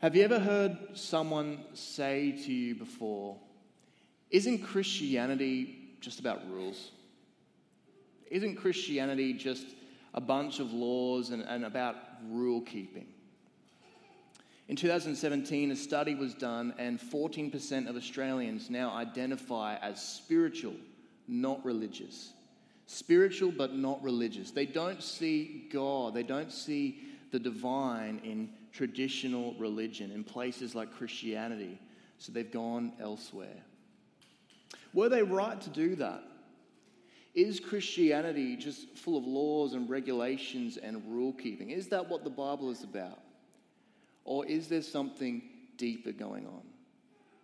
Have you ever heard someone say to you before, Isn't Christianity just about rules? Isn't Christianity just a bunch of laws and, and about rule keeping? In 2017, a study was done, and 14% of Australians now identify as spiritual, not religious. Spiritual, but not religious. They don't see God, they don't see the divine in traditional religion, in places like Christianity, so they've gone elsewhere. Were they right to do that? Is Christianity just full of laws and regulations and rule keeping? Is that what the Bible is about? Or is there something deeper going on?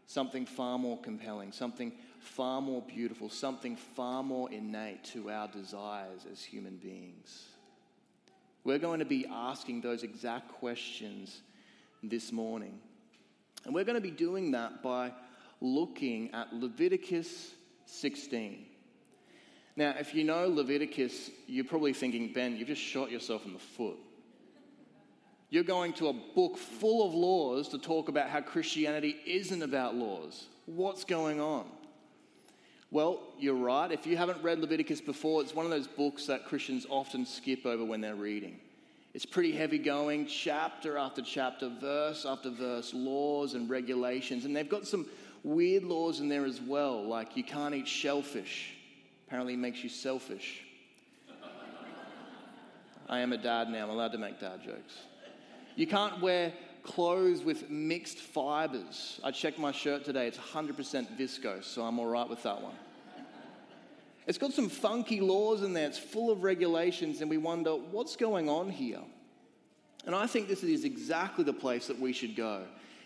Something far more compelling, something far more beautiful, something far more innate to our desires as human beings? We're going to be asking those exact questions this morning. And we're going to be doing that by looking at Leviticus 16. Now, if you know Leviticus, you're probably thinking, Ben, you've just shot yourself in the foot. You're going to a book full of laws to talk about how Christianity isn't about laws. What's going on? Well, you're right. If you haven't read Leviticus before, it's one of those books that Christians often skip over when they're reading. It's pretty heavy going, chapter after chapter, verse after verse, laws and regulations. And they've got some weird laws in there as well, like you can't eat shellfish. Apparently, it makes you selfish. I am a dad now, I'm allowed to make dad jokes. You can't wear clothes with mixed fibers. I checked my shirt today, it's 100% viscose, so I'm all right with that one. It's got some funky laws in there, it's full of regulations, and we wonder what's going on here? And I think this is exactly the place that we should go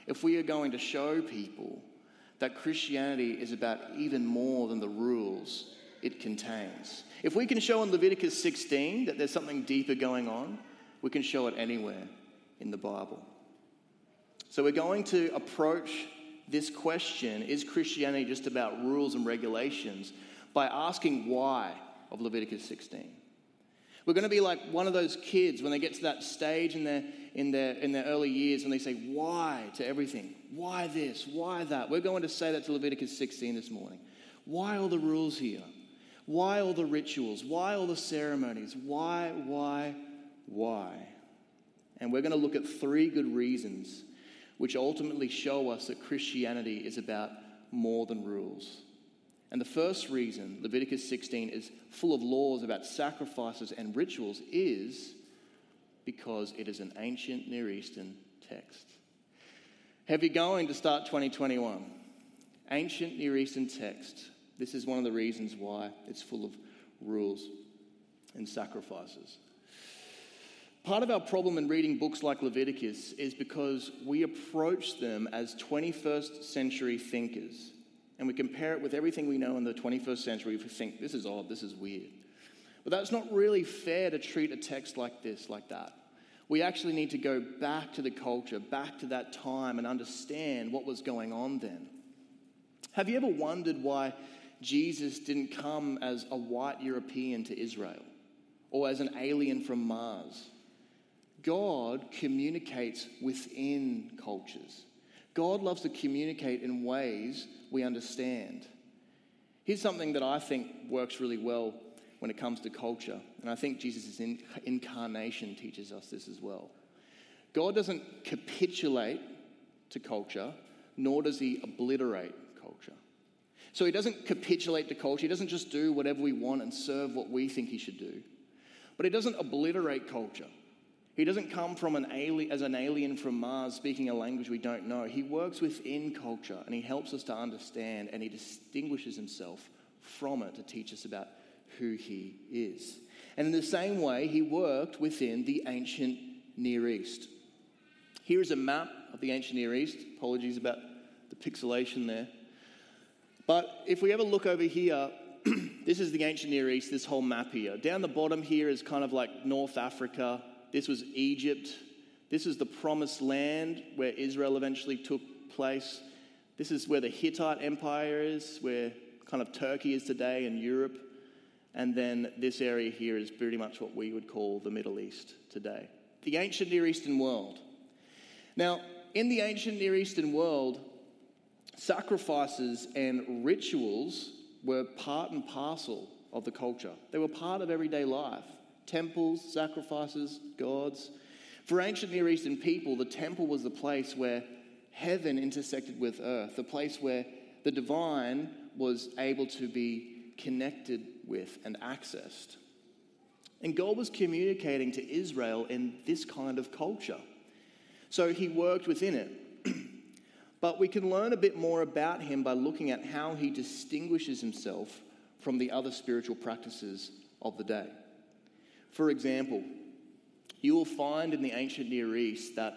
if we are going to show people that Christianity is about even more than the rules it contains. If we can show in Leviticus 16 that there's something deeper going on, we can show it anywhere in the Bible. So we're going to approach this question is Christianity just about rules and regulations by asking why of Leviticus 16. We're going to be like one of those kids when they get to that stage in their, in their, in their early years when they say why to everything. Why this? Why that? We're going to say that to Leviticus 16 this morning. Why all the rules here? Why all the rituals? Why all the ceremonies? Why, why, why? And we're going to look at three good reasons which ultimately show us that Christianity is about more than rules. And the first reason Leviticus 16 is full of laws about sacrifices and rituals is because it is an ancient Near Eastern text. Heavy going to start 2021. Ancient Near Eastern text. This is one of the reasons why it's full of rules and sacrifices. Part of our problem in reading books like Leviticus is because we approach them as 21st century thinkers and we compare it with everything we know in the 21st century, we think this is odd, this is weird. But that's not really fair to treat a text like this, like that. We actually need to go back to the culture, back to that time, and understand what was going on then. Have you ever wondered why Jesus didn't come as a white European to Israel or as an alien from Mars? God communicates within cultures. God loves to communicate in ways we understand. Here's something that I think works really well when it comes to culture, and I think Jesus' incarnation teaches us this as well. God doesn't capitulate to culture, nor does he obliterate culture. So he doesn't capitulate to culture, he doesn't just do whatever we want and serve what we think he should do. But he doesn't obliterate culture. He doesn't come from an alien, as an alien from Mars speaking a language we don't know. He works within culture and he helps us to understand and he distinguishes himself from it to teach us about who he is. And in the same way, he worked within the ancient Near East. Here is a map of the ancient Near East. Apologies about the pixelation there. But if we ever look over here, this is the ancient Near East, this whole map here. Down the bottom here is kind of like North Africa, this was Egypt. This is the promised land where Israel eventually took place. This is where the Hittite Empire is, where kind of Turkey is today and Europe. And then this area here is pretty much what we would call the Middle East today, the ancient Near Eastern world. Now, in the ancient Near Eastern world, sacrifices and rituals were part and parcel of the culture. They were part of everyday life temples, sacrifices, gods. For ancient Near Eastern people, the temple was the place where heaven intersected with earth, the place where the divine was able to be connected with and accessed. And God was communicating to Israel in this kind of culture. So he worked within it. but we can learn a bit more about him by looking at how he distinguishes himself from the other spiritual practices of the day. For example, you will find in the ancient Near East that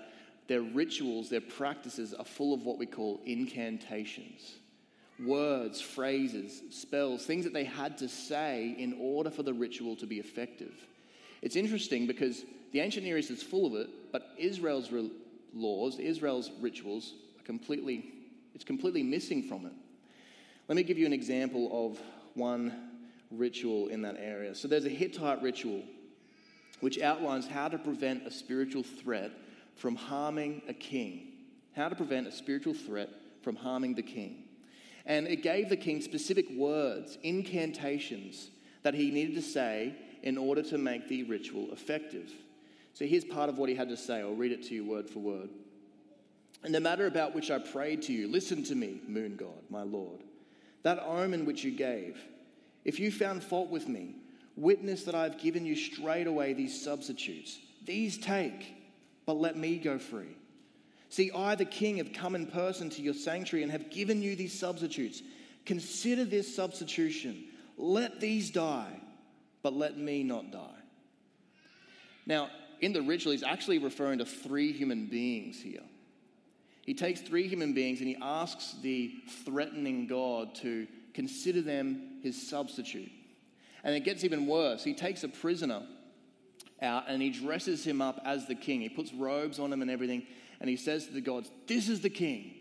their rituals, their practices are full of what we call incantations words, phrases, spells, things that they had to say in order for the ritual to be effective. It's interesting because the ancient Near East is full of it, but Israel's re- laws, Israel's rituals, are completely, it's completely missing from it. Let me give you an example of one ritual in that area. So there's a Hittite ritual which outlines how to prevent a spiritual threat from harming a king. How to prevent a spiritual threat from harming the king. And it gave the king specific words, incantations that he needed to say in order to make the ritual effective. So here's part of what he had to say. I'll read it to you word for word. In the matter about which I prayed to you, listen to me, moon god, my lord. That omen which you gave, if you found fault with me, witness that I have given you straight away these substitutes. These take, but let me go free. See, I, the king, have come in person to your sanctuary and have given you these substitutes. Consider this substitution. Let these die, but let me not die. Now, in the ritual, he's actually referring to three human beings here. He takes three human beings and he asks the threatening God to consider them his substitute. And it gets even worse. He takes a prisoner out and he dresses him up as the king. He puts robes on him and everything and he says to the gods, This is the king,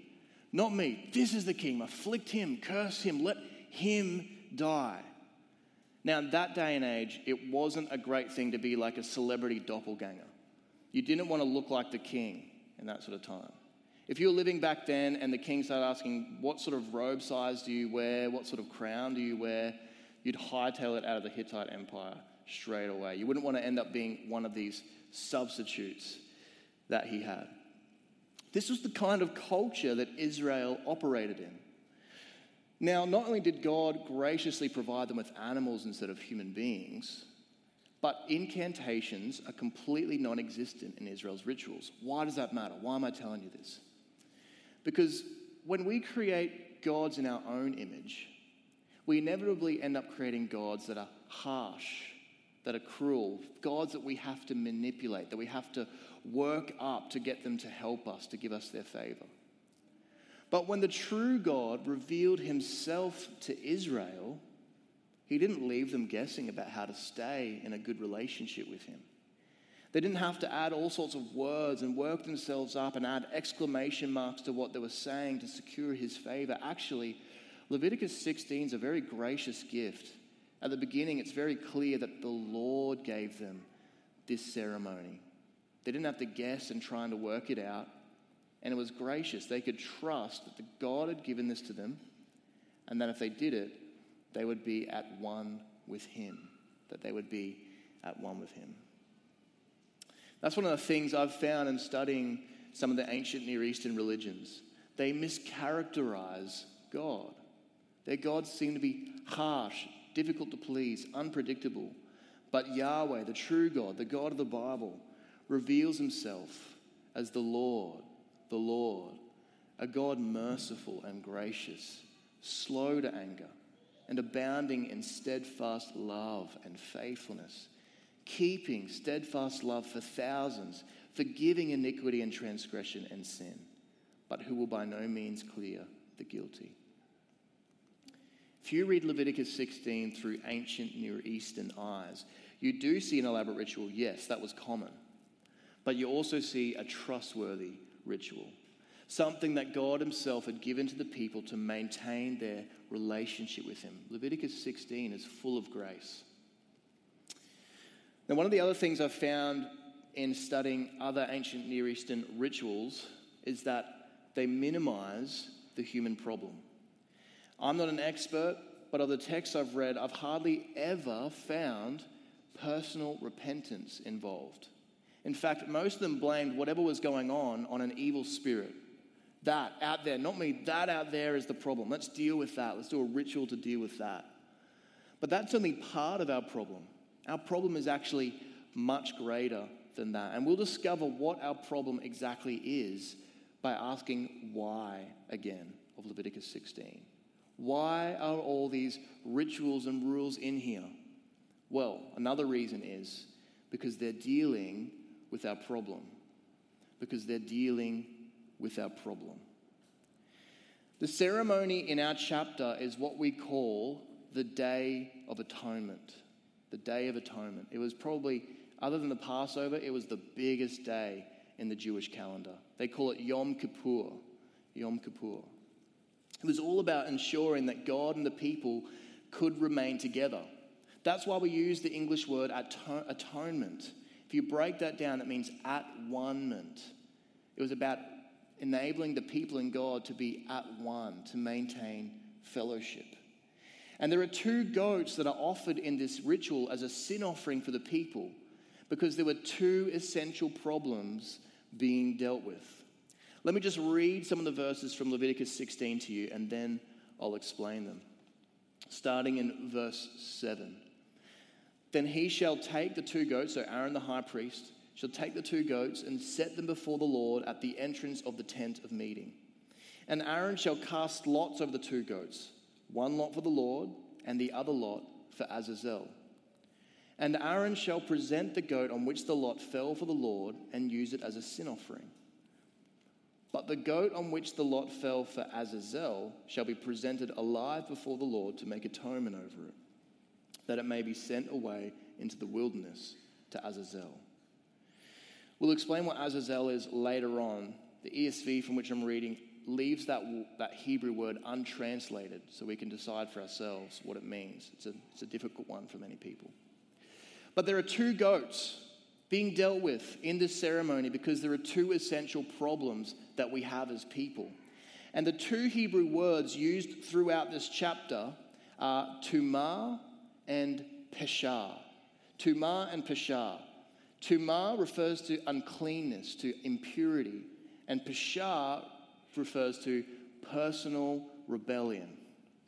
not me. This is the king. Afflict him, curse him, let him die. Now, in that day and age, it wasn't a great thing to be like a celebrity doppelganger. You didn't want to look like the king in that sort of time. If you were living back then and the king started asking, What sort of robe size do you wear? What sort of crown do you wear? You'd hightail it out of the Hittite Empire straight away. You wouldn't want to end up being one of these substitutes that he had. This was the kind of culture that Israel operated in. Now, not only did God graciously provide them with animals instead of human beings, but incantations are completely non existent in Israel's rituals. Why does that matter? Why am I telling you this? Because when we create gods in our own image, we inevitably end up creating gods that are harsh, that are cruel, gods that we have to manipulate, that we have to work up to get them to help us, to give us their favor. But when the true God revealed himself to Israel, he didn't leave them guessing about how to stay in a good relationship with him. They didn't have to add all sorts of words and work themselves up and add exclamation marks to what they were saying to secure his favor. Actually, Leviticus 16 is a very gracious gift. At the beginning, it's very clear that the Lord gave them this ceremony. They didn't have to guess and trying to work it out. And it was gracious. They could trust that the God had given this to them, and that if they did it, they would be at one with Him. That they would be at one with Him. That's one of the things I've found in studying some of the ancient Near Eastern religions. They mischaracterize God. Their gods seem to be harsh, difficult to please, unpredictable. But Yahweh, the true God, the God of the Bible, reveals himself as the Lord, the Lord, a God merciful and gracious, slow to anger, and abounding in steadfast love and faithfulness, keeping steadfast love for thousands, forgiving iniquity and transgression and sin, but who will by no means clear the guilty. If you read Leviticus 16 through ancient Near Eastern eyes, you do see an elaborate ritual. Yes, that was common. But you also see a trustworthy ritual, something that God Himself had given to the people to maintain their relationship with Him. Leviticus 16 is full of grace. Now, one of the other things I've found in studying other ancient Near Eastern rituals is that they minimize the human problem. I'm not an expert, but of the texts I've read, I've hardly ever found personal repentance involved. In fact, most of them blamed whatever was going on on an evil spirit. That out there, not me, that out there is the problem. Let's deal with that. Let's do a ritual to deal with that. But that's only part of our problem. Our problem is actually much greater than that. And we'll discover what our problem exactly is by asking why again of Leviticus 16. Why are all these rituals and rules in here? Well, another reason is because they're dealing with our problem. Because they're dealing with our problem. The ceremony in our chapter is what we call the Day of Atonement. The Day of Atonement. It was probably, other than the Passover, it was the biggest day in the Jewish calendar. They call it Yom Kippur. Yom Kippur. It was all about ensuring that God and the people could remain together. That's why we use the English word atonement. If you break that down, it means at one-ment. It was about enabling the people and God to be at one, to maintain fellowship. And there are two goats that are offered in this ritual as a sin offering for the people because there were two essential problems being dealt with. Let me just read some of the verses from Leviticus 16 to you, and then I'll explain them. Starting in verse 7. Then he shall take the two goats, so Aaron the high priest shall take the two goats and set them before the Lord at the entrance of the tent of meeting. And Aaron shall cast lots over the two goats, one lot for the Lord, and the other lot for Azazel. And Aaron shall present the goat on which the lot fell for the Lord and use it as a sin offering. But the goat on which the lot fell for Azazel shall be presented alive before the Lord to make atonement over it, that it may be sent away into the wilderness to Azazel. We'll explain what Azazel is later on. The ESV from which I'm reading leaves that, that Hebrew word untranslated so we can decide for ourselves what it means. It's a, it's a difficult one for many people. But there are two goats being dealt with in this ceremony because there are two essential problems that we have as people. And the two Hebrew words used throughout this chapter are tumah and peshah. Tumah and peshah. Tumah refers to uncleanness, to impurity, and peshah refers to personal rebellion.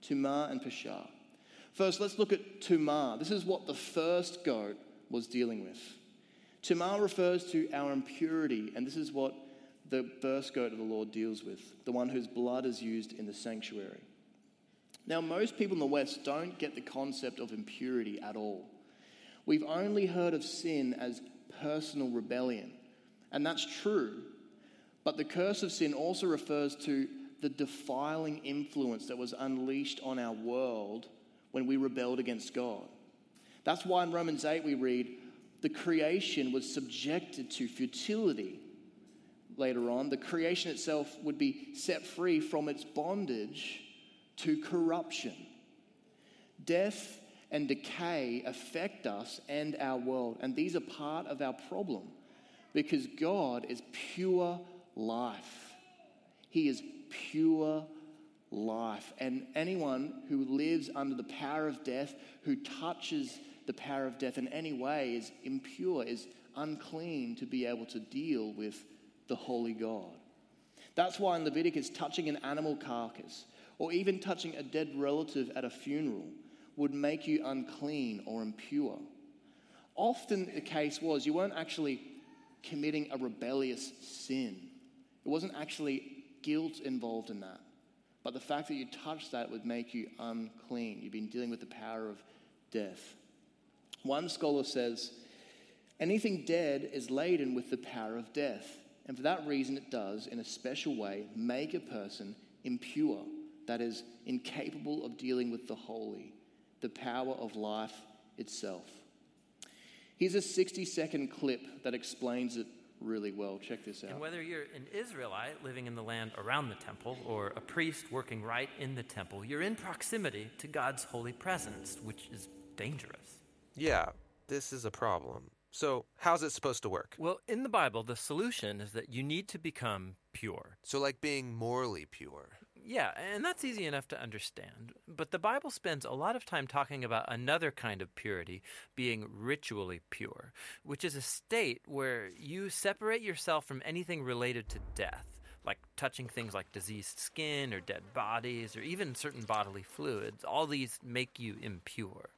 Tumah and peshah. First, let's look at tumah. This is what the first goat was dealing with. Tumah refers to our impurity, and this is what the first goat of the Lord deals with the one whose blood is used in the sanctuary. Now, most people in the West don't get the concept of impurity at all. We've only heard of sin as personal rebellion, and that's true. But the curse of sin also refers to the defiling influence that was unleashed on our world when we rebelled against God. That's why in Romans 8 we read, the creation was subjected to futility. Later on, the creation itself would be set free from its bondage to corruption. Death and decay affect us and our world, and these are part of our problem because God is pure life. He is pure life. And anyone who lives under the power of death, who touches the power of death in any way is impure, is unclean to be able to deal with the holy God. That's why in Leviticus, touching an animal carcass or even touching a dead relative at a funeral would make you unclean or impure. Often the case was you weren't actually committing a rebellious sin, it wasn't actually guilt involved in that. But the fact that you touched that would make you unclean. You've been dealing with the power of death. One scholar says, anything dead is laden with the power of death. And for that reason, it does, in a special way, make a person impure, that is, incapable of dealing with the holy, the power of life itself. Here's a 60 second clip that explains it really well. Check this out. And whether you're an Israelite living in the land around the temple or a priest working right in the temple, you're in proximity to God's holy presence, which is dangerous. Yeah, this is a problem. So, how's it supposed to work? Well, in the Bible, the solution is that you need to become pure. So, like being morally pure. Yeah, and that's easy enough to understand. But the Bible spends a lot of time talking about another kind of purity, being ritually pure, which is a state where you separate yourself from anything related to death, like touching things like diseased skin or dead bodies or even certain bodily fluids. All these make you impure.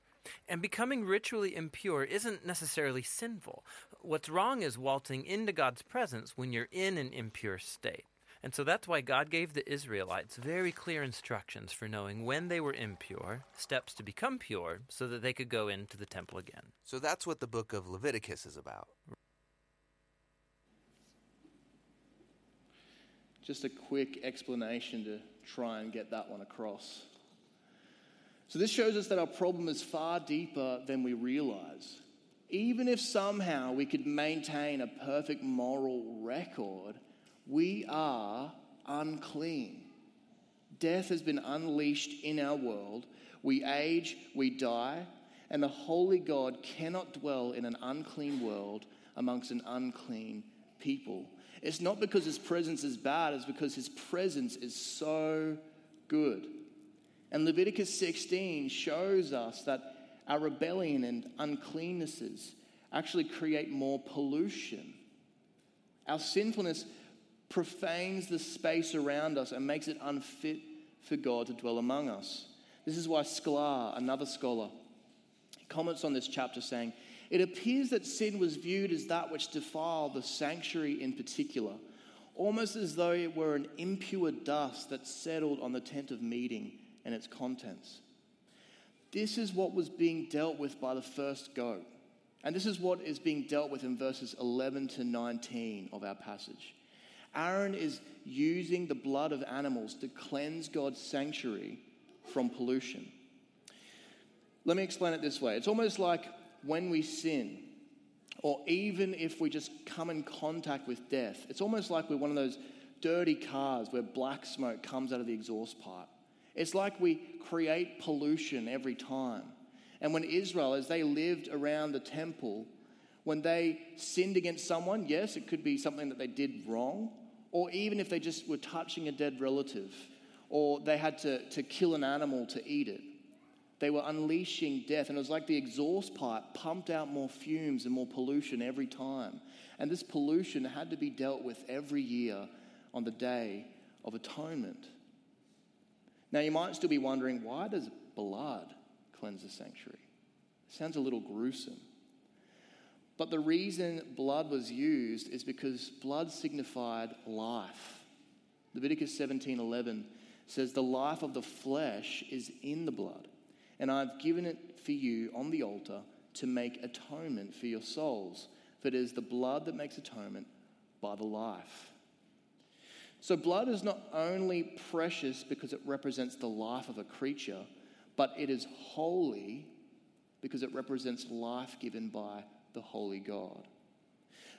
And becoming ritually impure isn't necessarily sinful. What's wrong is waltzing into God's presence when you're in an impure state. And so that's why God gave the Israelites very clear instructions for knowing when they were impure, steps to become pure, so that they could go into the temple again. So, that's what the book of Leviticus is about. Just a quick explanation to try and get that one across. So, this shows us that our problem is far deeper than we realize. Even if somehow we could maintain a perfect moral record, we are unclean. Death has been unleashed in our world. We age, we die, and the holy God cannot dwell in an unclean world amongst an unclean people. It's not because his presence is bad, it's because his presence is so good. And Leviticus 16 shows us that our rebellion and uncleannesses actually create more pollution. Our sinfulness profanes the space around us and makes it unfit for God to dwell among us. This is why Sklar, another scholar, comments on this chapter saying, It appears that sin was viewed as that which defiled the sanctuary in particular, almost as though it were an impure dust that settled on the tent of meeting and its contents. This is what was being dealt with by the first goat. And this is what is being dealt with in verses 11 to 19 of our passage. Aaron is using the blood of animals to cleanse God's sanctuary from pollution. Let me explain it this way it's almost like when we sin, or even if we just come in contact with death, it's almost like we're one of those dirty cars where black smoke comes out of the exhaust pipe. It's like we create pollution every time. And when Israel, as they lived around the temple, when they sinned against someone, yes, it could be something that they did wrong, or even if they just were touching a dead relative, or they had to, to kill an animal to eat it. They were unleashing death, and it was like the exhaust pipe pumped out more fumes and more pollution every time. And this pollution had to be dealt with every year on the Day of Atonement. Now, you might still be wondering why does blood cleanse the sanctuary? It sounds a little gruesome. But the reason blood was used is because blood signified life. Leviticus 17:11 says the life of the flesh is in the blood, and I've given it for you on the altar to make atonement for your souls. For it is the blood that makes atonement by the life. So, blood is not only precious because it represents the life of a creature, but it is holy because it represents life given by the holy God.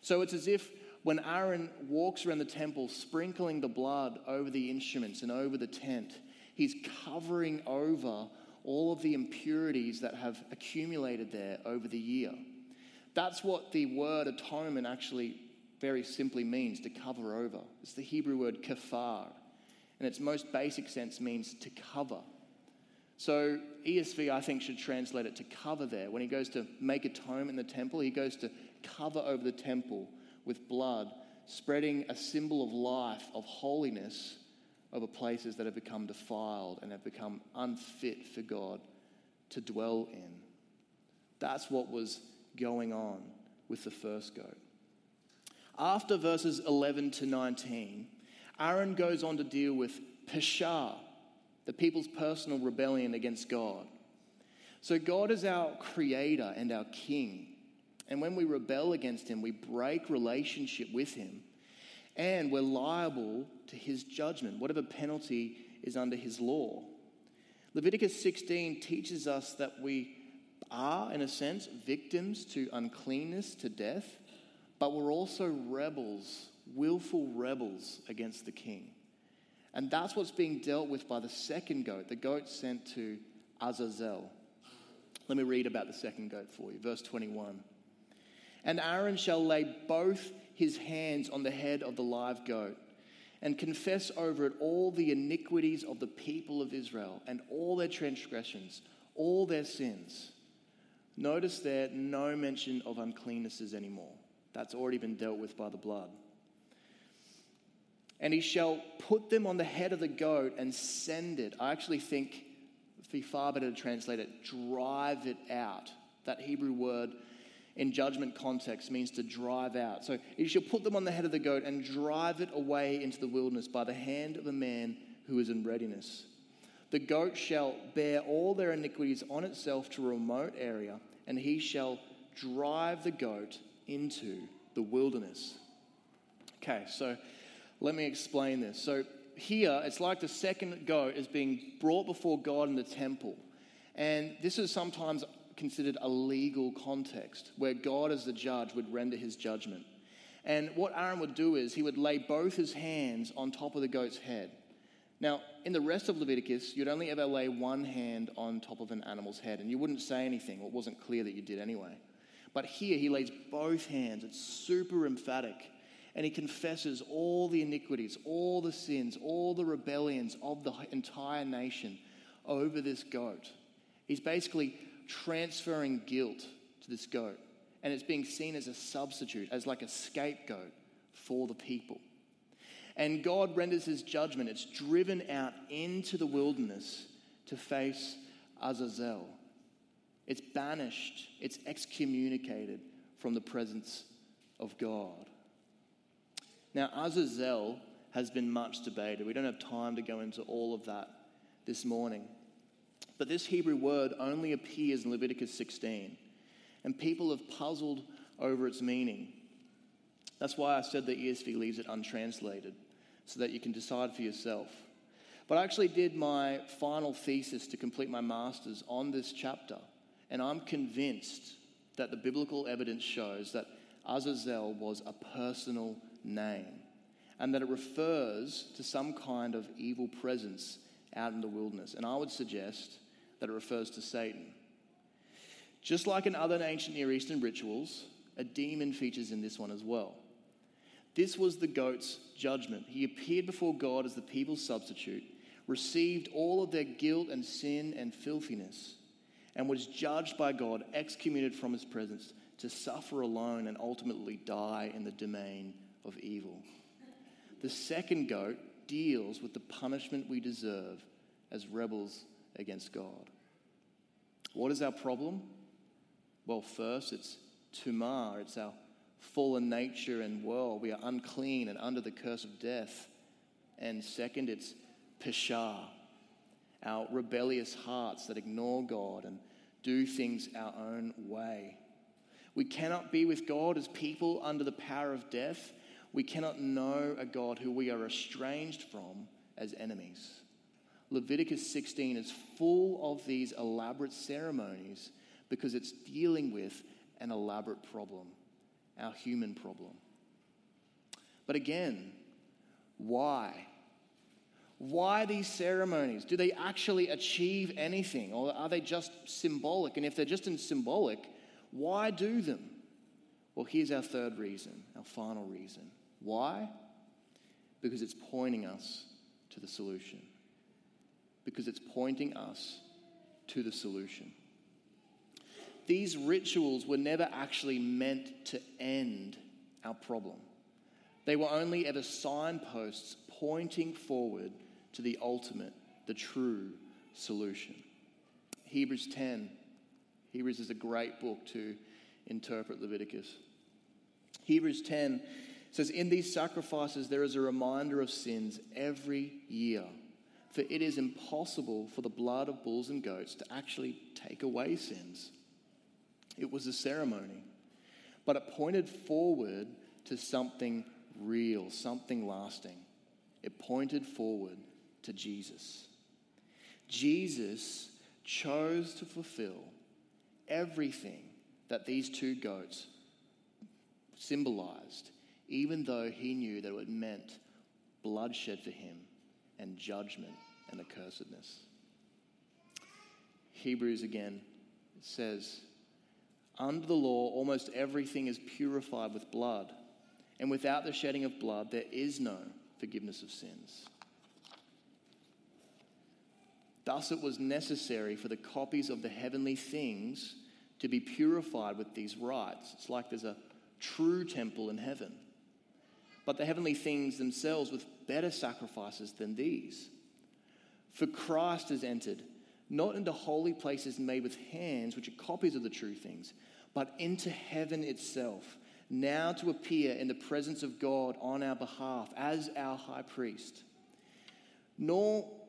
So, it's as if when Aaron walks around the temple sprinkling the blood over the instruments and over the tent, he's covering over all of the impurities that have accumulated there over the year. That's what the word atonement actually very simply means to cover over. It's the Hebrew word kafar. In its most basic sense means to cover. So ESV, I think, should translate it to cover there. When he goes to make atonement in the temple, he goes to cover over the temple with blood, spreading a symbol of life, of holiness over places that have become defiled and have become unfit for God to dwell in. That's what was going on with the first goat. After verses 11 to 19, Aaron goes on to deal with Peshah, the people's personal rebellion against God. So, God is our creator and our king. And when we rebel against him, we break relationship with him. And we're liable to his judgment, whatever penalty is under his law. Leviticus 16 teaches us that we are, in a sense, victims to uncleanness, to death but we were also rebels, willful rebels against the king. And that's what's being dealt with by the second goat, the goat sent to Azazel. Let me read about the second goat for you. Verse 21. And Aaron shall lay both his hands on the head of the live goat and confess over it all the iniquities of the people of Israel and all their transgressions, all their sins. Notice there no mention of uncleannesses anymore. That's already been dealt with by the blood. And he shall put them on the head of the goat and send it. I actually think it'd be far better to translate it drive it out. That Hebrew word in judgment context means to drive out. So he shall put them on the head of the goat and drive it away into the wilderness by the hand of a man who is in readiness. The goat shall bear all their iniquities on itself to a remote area, and he shall drive the goat into the wilderness. Okay, so let me explain this. So here, it's like the second goat is being brought before God in the temple. And this is sometimes considered a legal context where God, as the judge, would render his judgment. And what Aaron would do is he would lay both his hands on top of the goat's head. Now, in the rest of Leviticus, you'd only ever lay one hand on top of an animal's head, and you wouldn't say anything. It wasn't clear that you did anyway. But here, he lays both hands. It's super emphatic. And he confesses all the iniquities, all the sins, all the rebellions of the entire nation over this goat. He's basically transferring guilt to this goat. And it's being seen as a substitute, as like a scapegoat for the people. And God renders his judgment. It's driven out into the wilderness to face Azazel. It's banished, it's excommunicated from the presence of God. Now, Azazel has been much debated. We don't have time to go into all of that this morning. But this Hebrew word only appears in Leviticus 16, and people have puzzled over its meaning. That's why I said the ESV leaves it untranslated, so that you can decide for yourself. But I actually did my final thesis to complete my master's on this chapter, and I'm convinced that the biblical evidence shows that Azazel was a personal name, and that it refers to some kind of evil presence out in the wilderness. And I would suggest that it refers to Satan. Just like in other ancient Near Eastern rituals, a demon features in this one as well. This was the goat's judgment. He appeared before God as the people's substitute, received all of their guilt and sin and filthiness, and was judged by God, excommunicated from his presence, to suffer alone and ultimately die in the domain of evil. The second goat deals with the punishment we deserve as rebels against God. What is our problem? Well, first, it's tumah, it's our fallen nature and world. We are unclean and under the curse of death. And second, it's pesha, our rebellious hearts that ignore God and do things our own way. We cannot be with God as people under the power of death. We cannot know a God who we are estranged from as enemies. Leviticus 16 is full of these elaborate ceremonies because it's dealing with an elaborate problem, our human problem. But again, why? Why these ceremonies? Do they actually achieve anything or are they just symbolic? And if they're just symbolic, why do them? Well, here's our third reason, our final reason. Why? Because it's pointing us to the solution because it's pointing us to the solution. These rituals were never actually meant to end our problem. They were only ever signposts pointing forward to the ultimate, the true solution. Hebrews 10. Hebrews is a great book to interpret Leviticus. Hebrews 10 says, In these sacrifices there is a reminder of sins every year for it is impossible for the blood of bulls and goats to actually take away sins. It was a ceremony, but it pointed forward to something real, something lasting. It pointed forward to Jesus. Jesus chose to fulfill everything that these two goats symbolized, even though he knew that it meant bloodshed for him and judgment and accursedness. Hebrews again says, Under the law, almost everything is purified with blood, and without the shedding of blood, there is no forgiveness of sins. Thus, it was necessary for the copies of the heavenly things to be purified with these rites. It's like there's a true temple in heaven. But the heavenly things themselves with better sacrifices than these. For Christ has entered not into holy places made with hands, which are copies of the true things, but into heaven itself, now to appear in the presence of God on our behalf as our high priest. Nor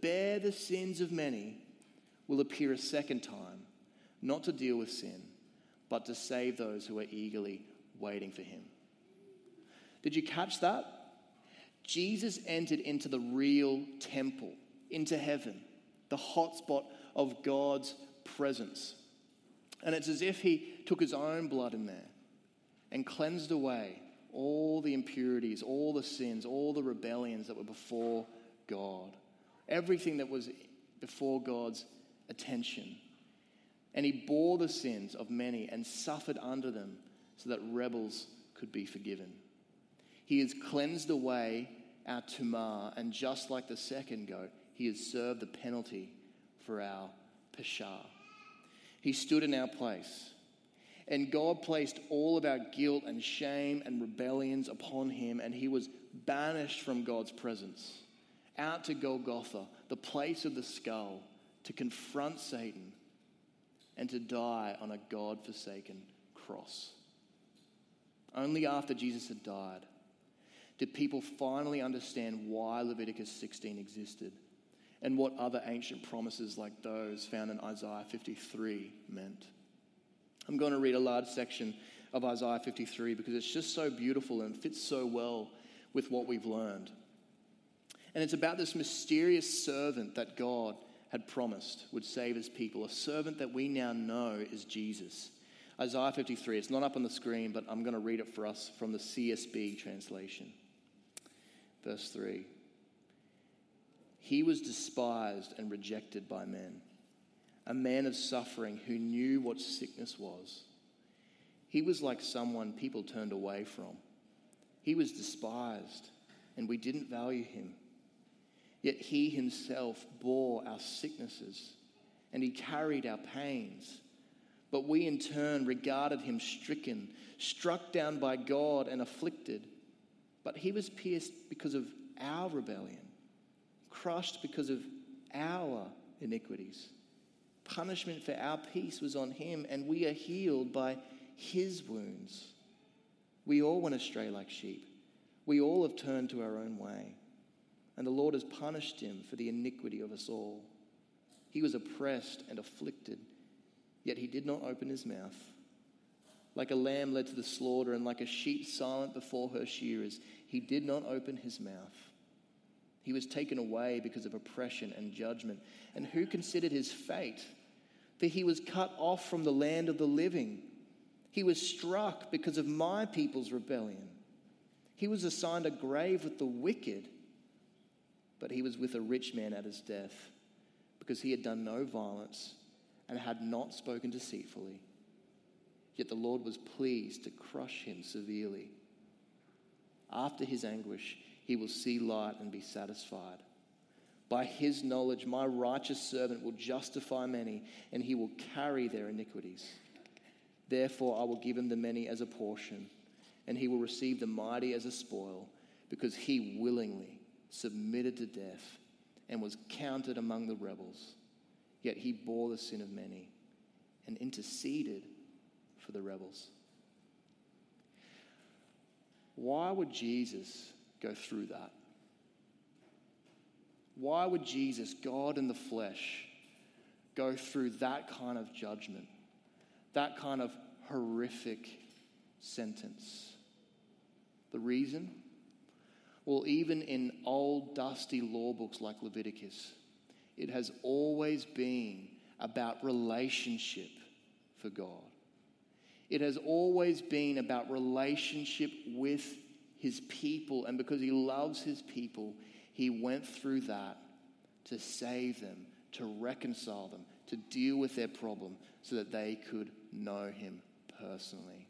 bear the sins of many, will appear a second time, not to deal with sin, but to save those who are eagerly waiting for him. Did you catch that? Jesus entered into the real temple, into heaven, the hotspot of God's presence. And it's as if he took his own blood in there and cleansed away all the impurities, all the sins, all the rebellions that were before God, everything that was before God's attention. And he bore the sins of many and suffered under them so that rebels could be forgiven. He has cleansed away our tumah, and just like the second goat, he has served the penalty for our peshah. He stood in our place. And God placed all of our guilt and shame and rebellions upon him, and he was banished from God's presence out to Golgotha, the place of the skull, to confront Satan and to die on a God forsaken cross. Only after Jesus had died did people finally understand why Leviticus 16 existed and what other ancient promises like those found in Isaiah 53 meant. I'm going to read a large section of Isaiah 53 because it's just so beautiful and fits so well with what we've learned. And it's about this mysterious servant that God had promised would save his people, a servant that we now know is Jesus. Isaiah 53, it's not up on the screen, but I'm going to read it for us from the CSB translation. Verse 3 He was despised and rejected by men, a man of suffering who knew what sickness was. He was like someone people turned away from. He was despised, and we didn't value him. Yet he himself bore our sicknesses, and he carried our pains. But we in turn regarded him stricken, struck down by God, and afflicted. But he was pierced because of our rebellion, crushed because of our iniquities. Punishment for our peace was on him, and we are healed by his wounds. We all went astray like sheep. We all have turned to our own way, and the Lord has punished him for the iniquity of us all. He was oppressed and afflicted, yet he did not open his mouth. Like a lamb led to the slaughter, and like a sheep silent before her shearers, he did not open his mouth. He was taken away because of oppression and judgment. And who considered his fate? For he was cut off from the land of the living. He was struck because of my people's rebellion. He was assigned a grave with the wicked, but he was with a rich man at his death because he had done no violence and had not spoken deceitfully. Yet the Lord was pleased to crush him severely. After his anguish, he will see light and be satisfied. By his knowledge, my righteous servant will justify many, and he will carry their iniquities. Therefore, I will give him the many as a portion, and he will receive the mighty as a spoil, because he willingly submitted to death and was counted among the rebels. Yet he bore the sin of many and interceded for the rebels. Why would Jesus go through that? Why would Jesus, God in the flesh, go through that kind of judgment, that kind of horrific sentence. The reason? Well, even in old, dusty law books like Leviticus, it has always been about relationship for God. It has always been about relationship with his people. And because he loves his people, he went through that to save them, to reconcile them, to deal with their problem so that they could know him personally.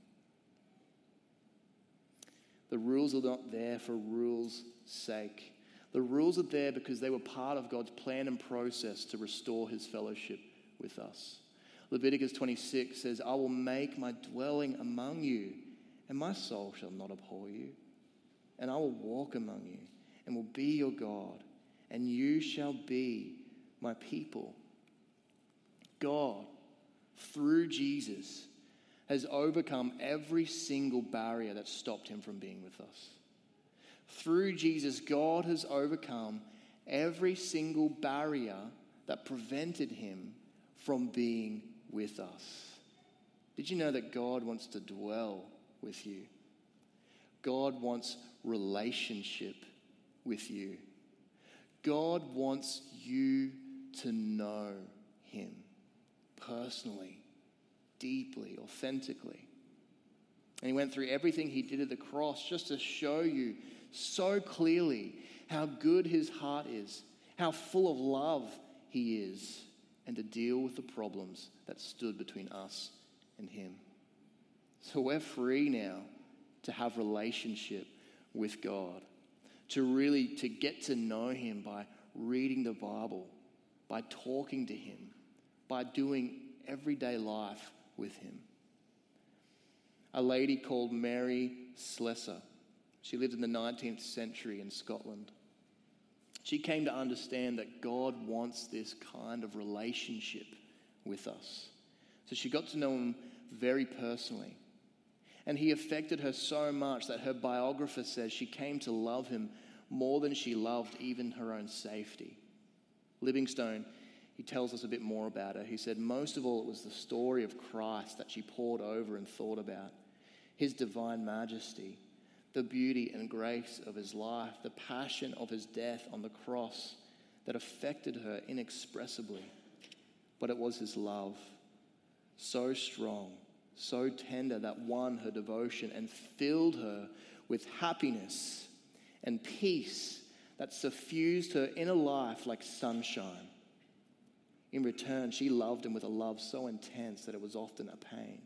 The rules are not there for rules' sake. The rules are there because they were part of God's plan and process to restore his fellowship with us. Leviticus 26 says, I will make my dwelling among you, and my soul shall not abhor you. And I will walk among you, and will be your God, and you shall be my people. God, through Jesus, has overcome every single barrier that stopped him from being with us. Through Jesus, God has overcome every single barrier that prevented him from being with us. Did you know that God wants to dwell with you? God wants relationship with you. God wants you to know Him personally, deeply, authentically. And He went through everything He did at the cross just to show you so clearly how good His heart is, how full of love He is and to deal with the problems that stood between us and Him. So we're free now to have relationship with God, to really to get to know Him by reading the Bible, by talking to Him, by doing everyday life with Him. A lady called Mary Slessor. She lived in the 19th century in Scotland. She came to understand that God wants this kind of relationship with us. So she got to know him very personally. And he affected her so much that her biographer says she came to love him more than she loved even her own safety. Livingstone, he tells us a bit more about her. He said, Most of all, it was the story of Christ that she pored over and thought about, his divine majesty the beauty and grace of his life, the passion of his death on the cross that affected her inexpressibly. But it was his love, so strong, so tender, that won her devotion and filled her with happiness and peace that suffused her inner life like sunshine. In return, she loved him with a love so intense that it was often a pain.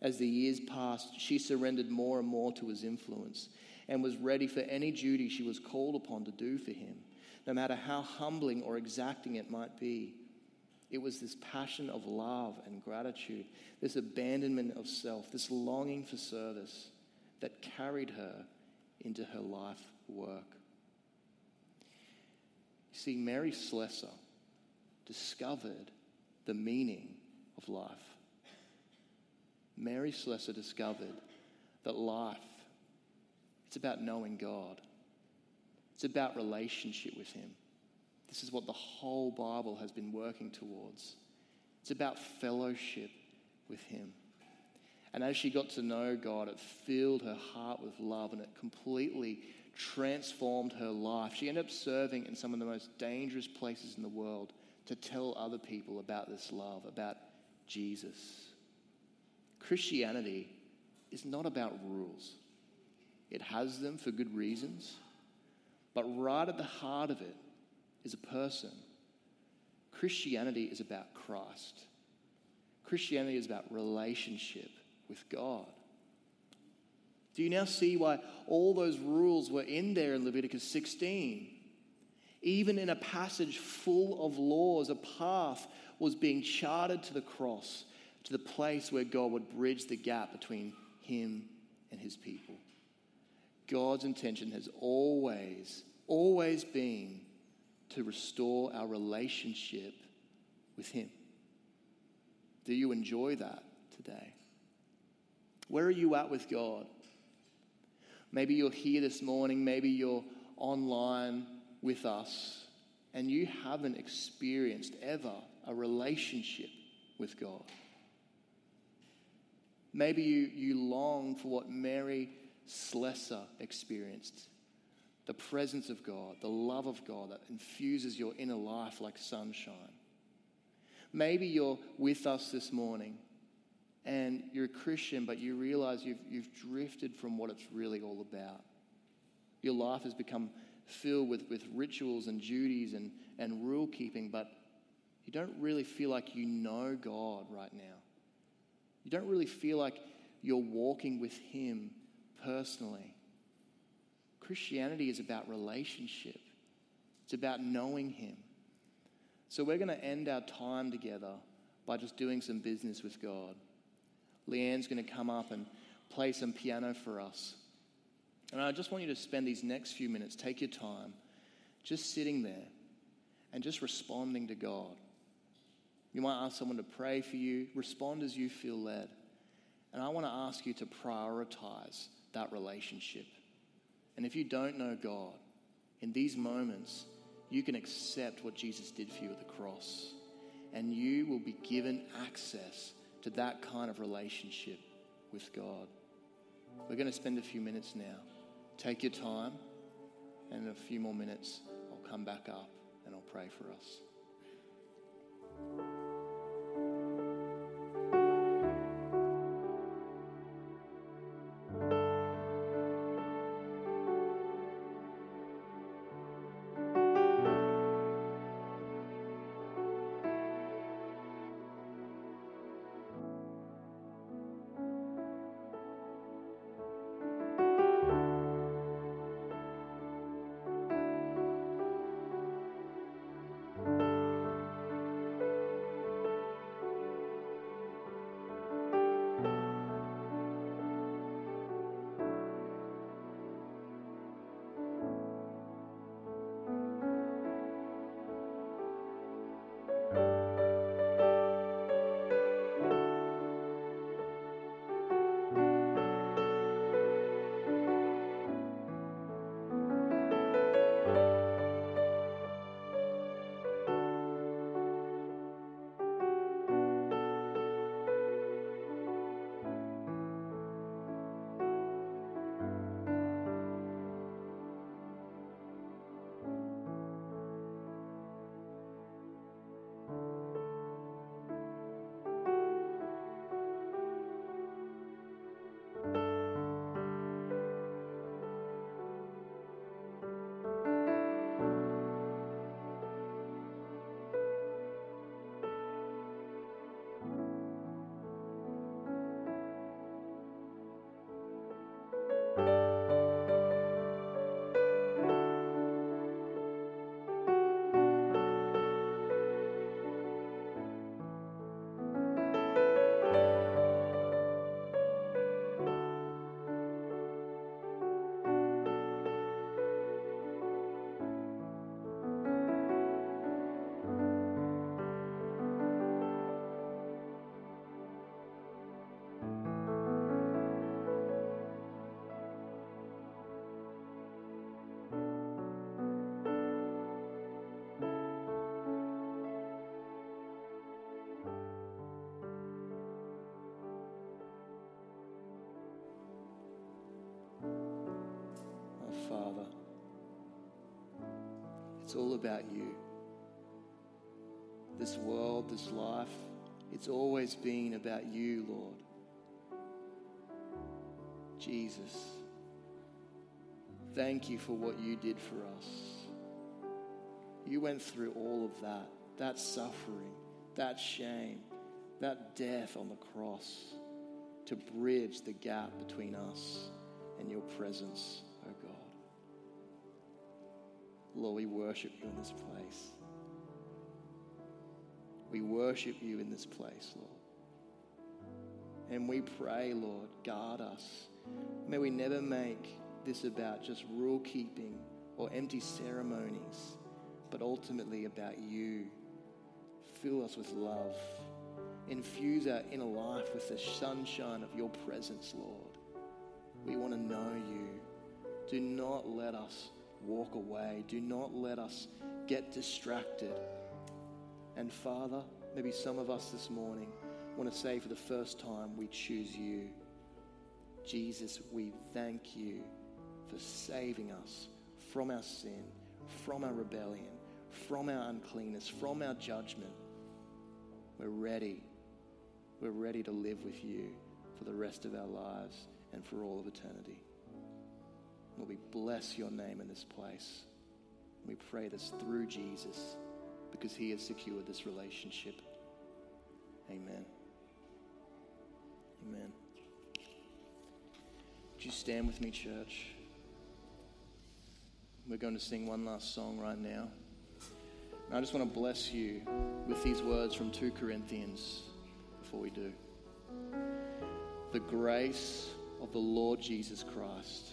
As the years passed, she surrendered more and more to his influence and was ready for any duty she was called upon to do for him, no matter how humbling or exacting it might be. It was this passion of love and gratitude, this abandonment of self, this longing for service that carried her into her life work. You see, Mary Slessor discovered the meaning of life. Mary Slessor discovered that life, it's about knowing God. It's about relationship with Him. This is what the whole Bible has been working towards. It's about fellowship with Him. And as she got to know God, it filled her heart with love and it completely transformed her life. She ended up serving in some of the most dangerous places in the world to tell other people about this love, about Jesus. Christianity is not about rules. It has them for good reasons, but right at the heart of it is a person. Christianity is about Christ. Christianity is about relationship with God. Do you now see why all those rules were in there in Leviticus 16? Even in a passage full of laws, a path was being charted to the cross to the place where God would bridge the gap between him and his people. God's intention has always, always been to restore our relationship with him. Do you enjoy that today? Where are you at with God? Maybe you're here this morning, maybe you're online with us, and you haven't experienced ever a relationship with God. Maybe you, you long for what Mary Slessor experienced the presence of God, the love of God that infuses your inner life like sunshine. Maybe you're with us this morning and you're a Christian, but you realize you've, you've drifted from what it's really all about. Your life has become filled with, with rituals and duties and, and rule keeping, but you don't really feel like you know God right now. You don't really feel like you're walking with Him personally. Christianity is about relationship, it's about knowing Him. So we're going to end our time together by just doing some business with God. Leanne's going to come up and play some piano for us. And I just want you to spend these next few minutes, take your time, just sitting there and just responding to God. You might ask someone to pray for you, respond as you feel led. And I want to ask you to prioritize that relationship. And if you don't know God, in these moments, you can accept what Jesus did for you at the cross. And you will be given access to that kind of relationship with God. We're going to spend a few minutes now. Take your time, and in a few more minutes, I'll come back up and I'll pray for us. It's all about you. This world, this life, it's always been about you, Lord. Jesus, thank you for what you did for us. You went through all of that, that suffering, that shame, that death on the cross to bridge the gap between us and your presence. Lord, we worship you in this place. We worship you in this place, Lord. And we pray, Lord, guard us. May we never make this about just rule keeping or empty ceremonies, but ultimately about you. Fill us with love. Infuse our inner life with the sunshine of your presence, Lord. We want to know you. Do not let us walk away. Do not let us get distracted. And Father, maybe some of us this morning, want to say for the first time, we choose you. Jesus, we thank you for saving us from our sin, from our rebellion, from our uncleanness, from our judgment. We're ready. We're ready to live with you for the rest of our lives and for all of eternity. Lord, we bless your name in this place. We pray this through Jesus because he has secured this relationship. Amen. Amen. Would you stand with me, church? We're going to sing one last song right now. And I just want to bless you with these words from 2 Corinthians before we do. The grace of the Lord Jesus Christ